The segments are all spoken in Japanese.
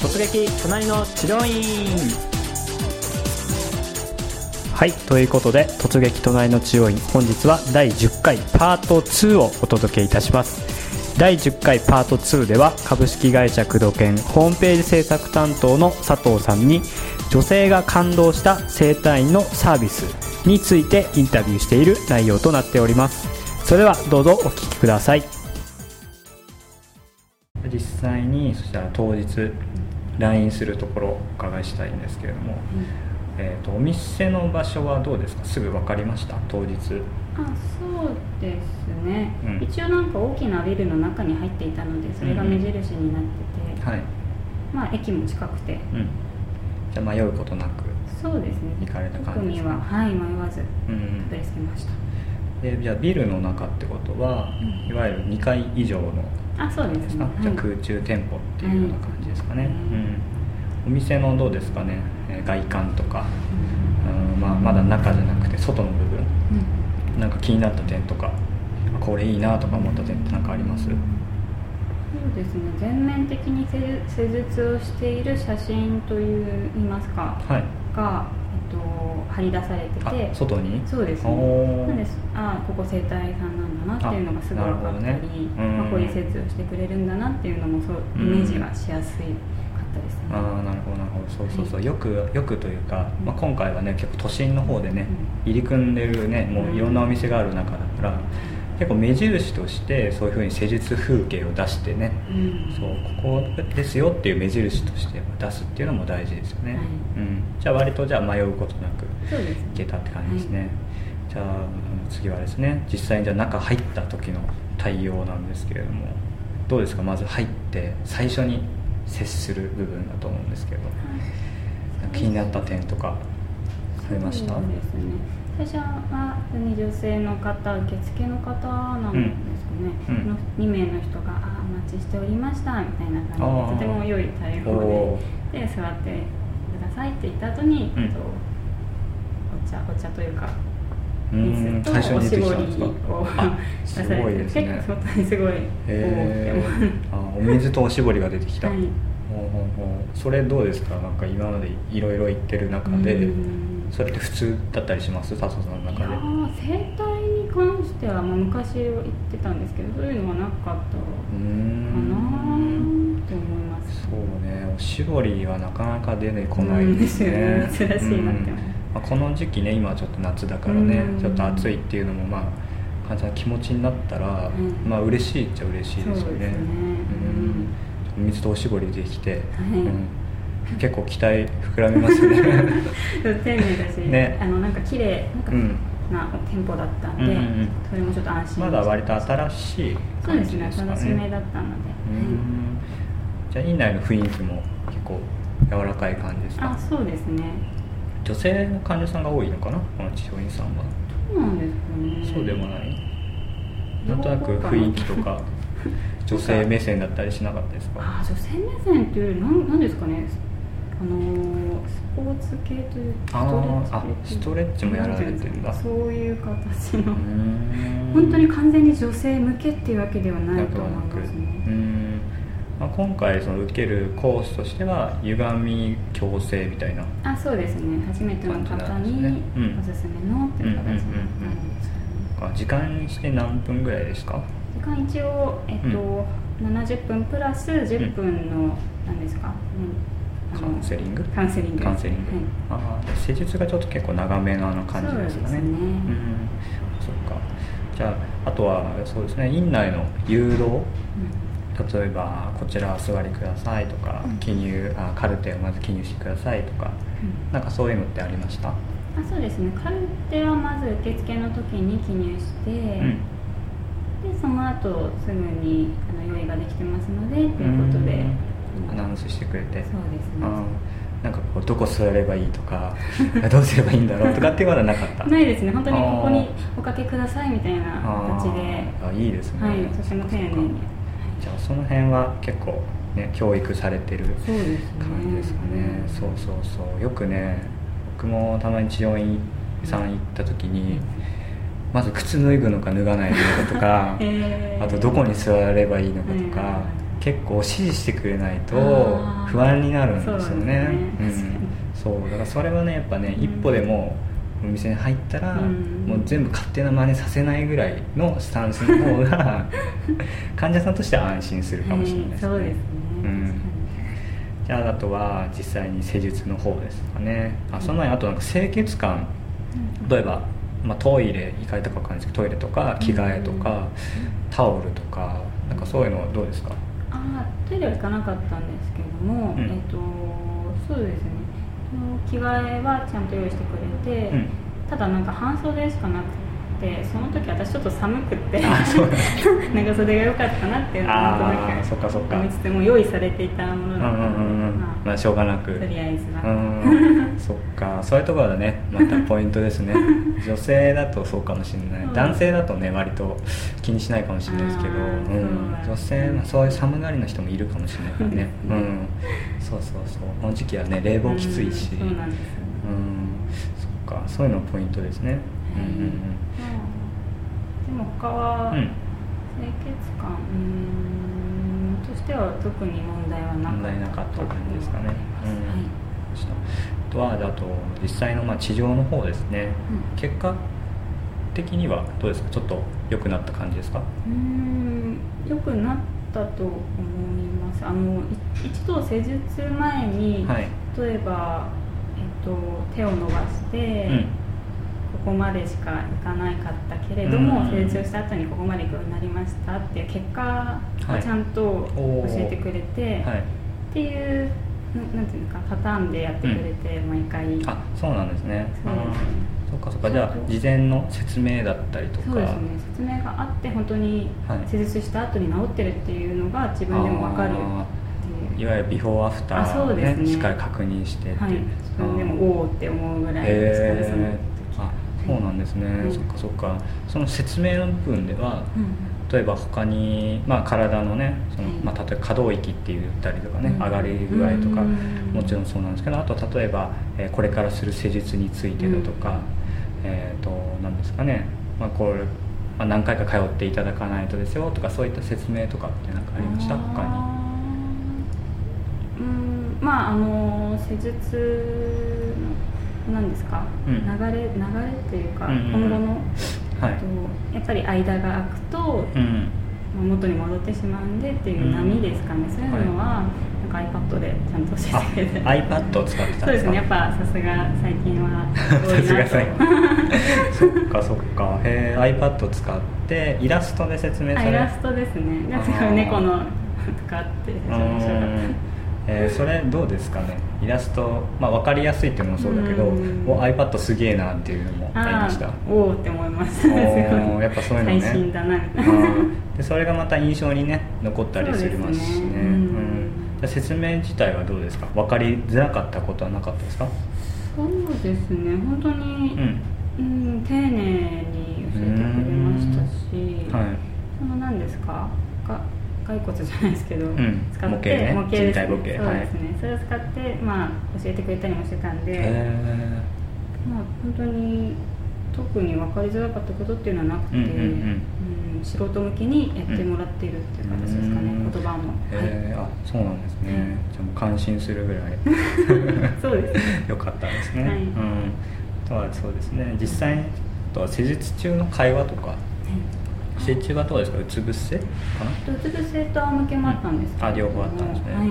突撃隣の治療院。はいということで突撃隣の治療院本日は第10回パート2をお届けいたします。第10回パート2では株式会社工藤研ホームページ制作担当の佐藤さんに女性が感動した整体院のサービスについてインタビューしている内容となっております。それではどうぞお聞きください。実際にそしたら当日 LINE するところをお伺いしたいんですけれども、えー、とお店の場所はどうですか？すぐ分かりました？当日。あそうですね、うん。一応なんか大きなビルの中に入っていたのでそれが目印になってて、はい、まあ駅も近くて。うん、じゃあ迷うことなくそうですね。行かれた感じですか？ははい迷わずうんたどり着きました。でじゃあビルの中ってことは、うん。いわゆる2階以上のあそうでですすか、ねじゃ空中店舗っていうような感じですかね、はいうん、お店のどうですかね？えー外観とか、うん。うんまあ、まだ中じゃなくて外の部分。うん。なんか気になった点とかあこれいいなとか思った点って何かあります？そうですね。全面的に施施術をしている写真といいますかはい。が、えっと、貼り出されてあて外に？そうですね。です。あここ整体さんっていうのがすごい分かったり、まあ、こういう施術をしてくれるんだなっていうのもそうイメージがしやすいかったですね、ああなるほどなるほど。そうそうそう、よくよくというか、まあ、今回はね結構都心の方でね、入り組んでるねもういろんなお店がある中だから、結構目印としてそういうふうに施術風景を出してね、うん。そうここですよっていう目印として出すっていうのも大事ですよね、はい。うん、じゃあ割とじゃあ迷うことなくいけね。たって感じですね、じゃあ次はですね。実際にじゃあ中入った時の対応なんですけれども。どうですか？まず入って最初に接する部分だと思うんですけど。なんか気になった点とかありました？そうですね。最初は女性の方受付の方なんですかね、うん。の2名の人が「あお待ちしておりました」みたいな感じでとても良い対お応ー。でで座ってくださいって言った後に、うん。えっとお茶お茶というかう水とん。最初におしぼ出てきたんですりか？をあ出すされてごいですね。結構本当にすごいへ多くあお水とおしぼりが出てきた、はい。それどうですか？なんか今までいろいろ言ってる中でうん。それって普通だったりします？佐藤さんの中で。ー整体に関しては、まあ、昔は言ってたんですけどそういうのはなかったかんなーって思います。そうね。おしぼりはなかなか出てこないですね、珍しいなって思う。うんまあ、この時期ね今ちょっと夏だからね、うん。ちょっと暑いっていうのもまあ患者さん気持ちになったら、うん。まあ嬉しいっちゃ嬉しいですよね。そうね。うん。水とおしぼりできて、はい。うん。結構期待膨らみますね。丁寧だし、ね。あのなんか綺麗なんかうんな店舗だったんで、うん。うんうんそれもちょっと安心まだ割と新しいそうですね感じですかね。楽しめだったので、うん。じゃあ院内の雰囲気も結構柔らかい感じですか？はいあそうですね女性の患者さんが多いのかな？この治療院さんは。そうなんですかね。そうでもない？な。んとなく雰囲気とか 女性目線だったりしなかったですか？あ女性目線っていうよりなんなんですかね。あのースポーツ系というあーあスストレッチもやられてるんだ。そういう形の、本当に完全に女性向けっていうわけではなないんとと思いますね。まあ、今回その受けるコースとしては歪み矯正みたいなあそうですね。初めての方におすすめのっていう形になるんですよねあ時間にして何分ぐらいですか？時間一応、えっと70分プラス10分の、何ですか、うん。カウンセリング？カウンセリング。カウンセリング、ああ施術がちょっと結構長めな感じですかね。そうですね。うん。そっかじゃああとはそうですね。院内の誘導？例えばこちらお座りくださいとか、うん。記入あカルテをまず記入してくださいとかうん。なんかそういうのってありました、あそうですね。カルテはまず受付の時に記入して、うん。でその後すぐにあの用意ができてますのでということで、アナウンスしてくれて。そうですね。なんかこうどこ座ればいいとか どうすればいいんだろうとかって いうのはなかった。ないですね。本当にここあにおかけくださいみたいな形で。あいいですね、はい。とても丁寧にじゃあその辺は結構ね教育されてる感じですかね、そうそうそう。よくね僕もたまに治療院さん行った時にまず靴脱ぐのか脱がないのかとか えー。あとどこに座ればいいのかとかうん結構指示してくれないと不安になるんですよね。ですね。うん、そう。だからそれはねやっぱね、うん。一歩でもお店に入ったら、うん。もう全部勝手な真似させないぐらいのスタンスの方が 患者さんとしては安心するかもしれないですね、はいそうですね、うん。じゃああとは実際に施術の方ですかね。あその前にあとなんか清潔感。例えば、まあ、トイレ行かれたか分かんないですけどトイレとか着替えとか、タオルとかなんかそういうのはどうですか？ああトイレは行かなかったんですけれども、うん。えっとそうですね着替えはちゃんと用意してくれて、うん。ただなんか半袖しかなくてその時私ちょっと寒くって 長袖が良かったなっていうのはなんとあなくあそっかそっか。思いつつも用意されていたものうんだったので、ままあしょうがなく。あ、とりあえずうは、ん。そっか。そういうところがねまたポイントですね。女性だとそうかもしれない。男性だとね割と気にしないかもしれないですけど、うん、女性まあそういう寒がりの人もいるかもしれないからね。ううん。んそうそうそう。この時期はね冷房きついし。うんそうなんですよ。ねうん。そっか。そういうのポイントですね、うんうんうん。まあでも他は、うん清潔感うーんとしては特に問題はなかったなかった感じですかね、うん。はいあとはあと実際のまあ地上の方ですね、うん結果的にはどうですか？ちょっと良くなった感じですか？うーん良くなったと思います。あのい一度施術前に、はい。例えば、えっと、手を伸ばして、うんここまでしかいかなかったけれども、うん。施術をした後にここまで行くようになりましたっていう結果をちゃんと教えてくれて、はい。っていうななんていうのかパターンでやってくれて、毎回。あそうなんですね。そうですね。あー。そっかそっか。じゃあ事前の説明だったりとか。そうですね。説明があって本当にはい。施術した後に治ってるっていうのが自分でも分かるっていわゆるビフォーアフターねですね。しっかり確認してってはい。自分でもおおって思うぐらいですかね。そのへーあそうなん。そっかそっか。その説明の部分ではうん。例えば他に、まあ、体のねその、はい。まあ、例えば可動域って言ったりとかね、うん。上がり具合とかうん。もちろんそうなんですけどあと例えば、えーこれからする施術についてだとか、うん。えっ、と何ですかね、まあこれまあ、何回か通っていただかないとですよとかそういった説明とかって何かありました？他に。にうん。まああの施術の何ですか、うん。流れ流れっていうか、うんうんうん。今後の、はい。えっとやっぱり間が空くと、うんまあ元に戻ってしまうんでっていう波ですかね、そういうのは、なんか iPad でちゃんと教あえてくれて。iPad を使ってたんでか？そうですすね。やっぱさすが最近は多さいなと。すが最 そっかそっか。へえ iPad を使ってイラストで説明されあイラストですね。なんあー。か 猫のとかって説明書がうんえーそれどうですかね？イラスト、まあ、分かりやすいっていうのもそうだけどうん。お iPad すげえなっていうのもありました。おおって思いましたおーやっぱそういうのね。最新だな。でそれがまた印象にね残ったりしますしね。ね。うん。説明自体はどうですか？分かりづらかったことはなかったですか？そうですね。本当にう、ん。うん、丁寧に教えてくれましたし、はい。その何ですか？が骸骨じゃないですけど、ん。使って模型ね。模型ですね。そうですね、それを使って、まあ、教えてくれたりもしてたんで、へまあ、本当に特に分かりづらかったことっていうのはなくて、うんうんうん。うん素人向けにやってもらっているっていう形ですかね、うん。言葉も、えー。あそうなんですね、はい。じゃあもう感心するぐらい。そうです。ね よかったですね、はい。うん。あとはそうですね。実際とは施術中の会話とか施術中はどうですか？うつ伏せかな？うつ伏せと仰向けもあったんですけど。あ両方あったんですね。はい。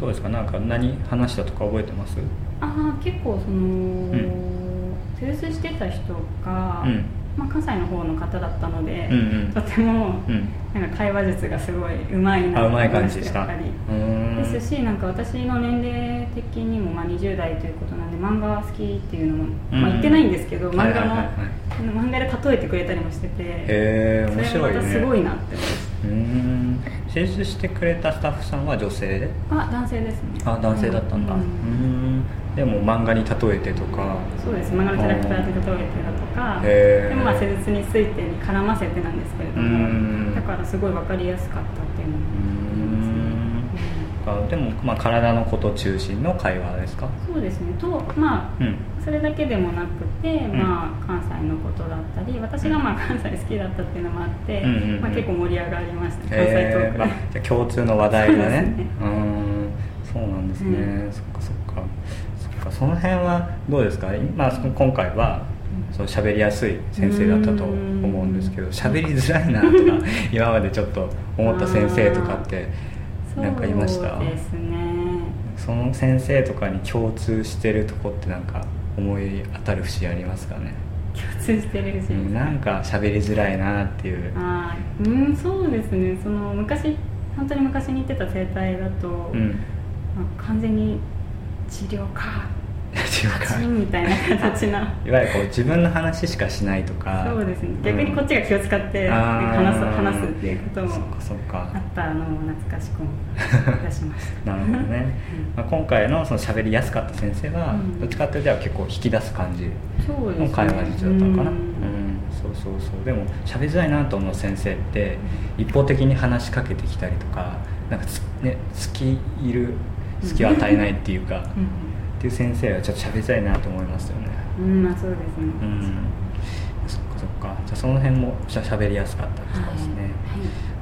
どうですか？なんか何話したとか覚えてます？ああ結構その、ん。施術してた人が、うん。まあ、関西の方の方だったので、うんうん。とても、うん。なんか会話術がすごいうまいなあうまいと思いでしたやっぱりうーん。ですしなんか私の年齢的にもまあ20代ということなんで漫画が好きっていうのも、うん。まあ、言ってないんですけど、はい漫画の、はい漫画で例えてくれたりもしててへえ面それ白いね。がまたすごいなって思います。うーん。施術してくれたスタッフさんは女性で？あ男性ですね。あ男性だったんだ、ううん。でも漫画に例えてとか。そうです。漫画のキャラクターで例えてだとかでもまあ施術についてに絡ませてなんですけれどうん。もだからすごい分かりやすかったっていうのもでも、まあ、体のこと中心の会話ですか？うんそうですね。とまあうん。それだけでもなくて、ん。まあ、関西のことだったり私がまあ関西好きだったっていうのもあって、うんうんうん。まあ、結構盛り上がりました。関西トークで、えー共通の話題がね。そうんそうなんですね、うん。そっかそっか。そっかその辺はどうですか？今今回はそう喋りやすい先生だったと思うんですけど喋りづらいなとか今までちょっと思った先生とかってなんかいました？そうですね。その先生とかに共通してるとこってなんか思い当たる節ありますかね、共通してるし、うん、なんか喋りづらいなっていう。あーうんそうですね。その昔本当に昔に行ってた整体だと、うん。まあ完全に治療か違うかみたいな形ないわゆるこう自分の話しかしないとか。そうですね。逆にこっちが気を使って話す話すっていうこともそっかそっか。あったのを懐かしく思い出しました。なるほどね、まあ、今回のその喋りやすかった先生は、うん。どっちかっていうと結構引き出す感じの会話術だったのかな、ううん。んそうそうそう。でも喋りづらいなと思う先生って一方的に話しかけてきたりとかなんかつ、ね、隙いる隙を与えないっていうか、っていう先生はちょっと喋りづらいなと思いますよね。うん、うんまあそうですね、うん。そっかそっか。じゃあその辺もしゃ喋りやすかったですね、はい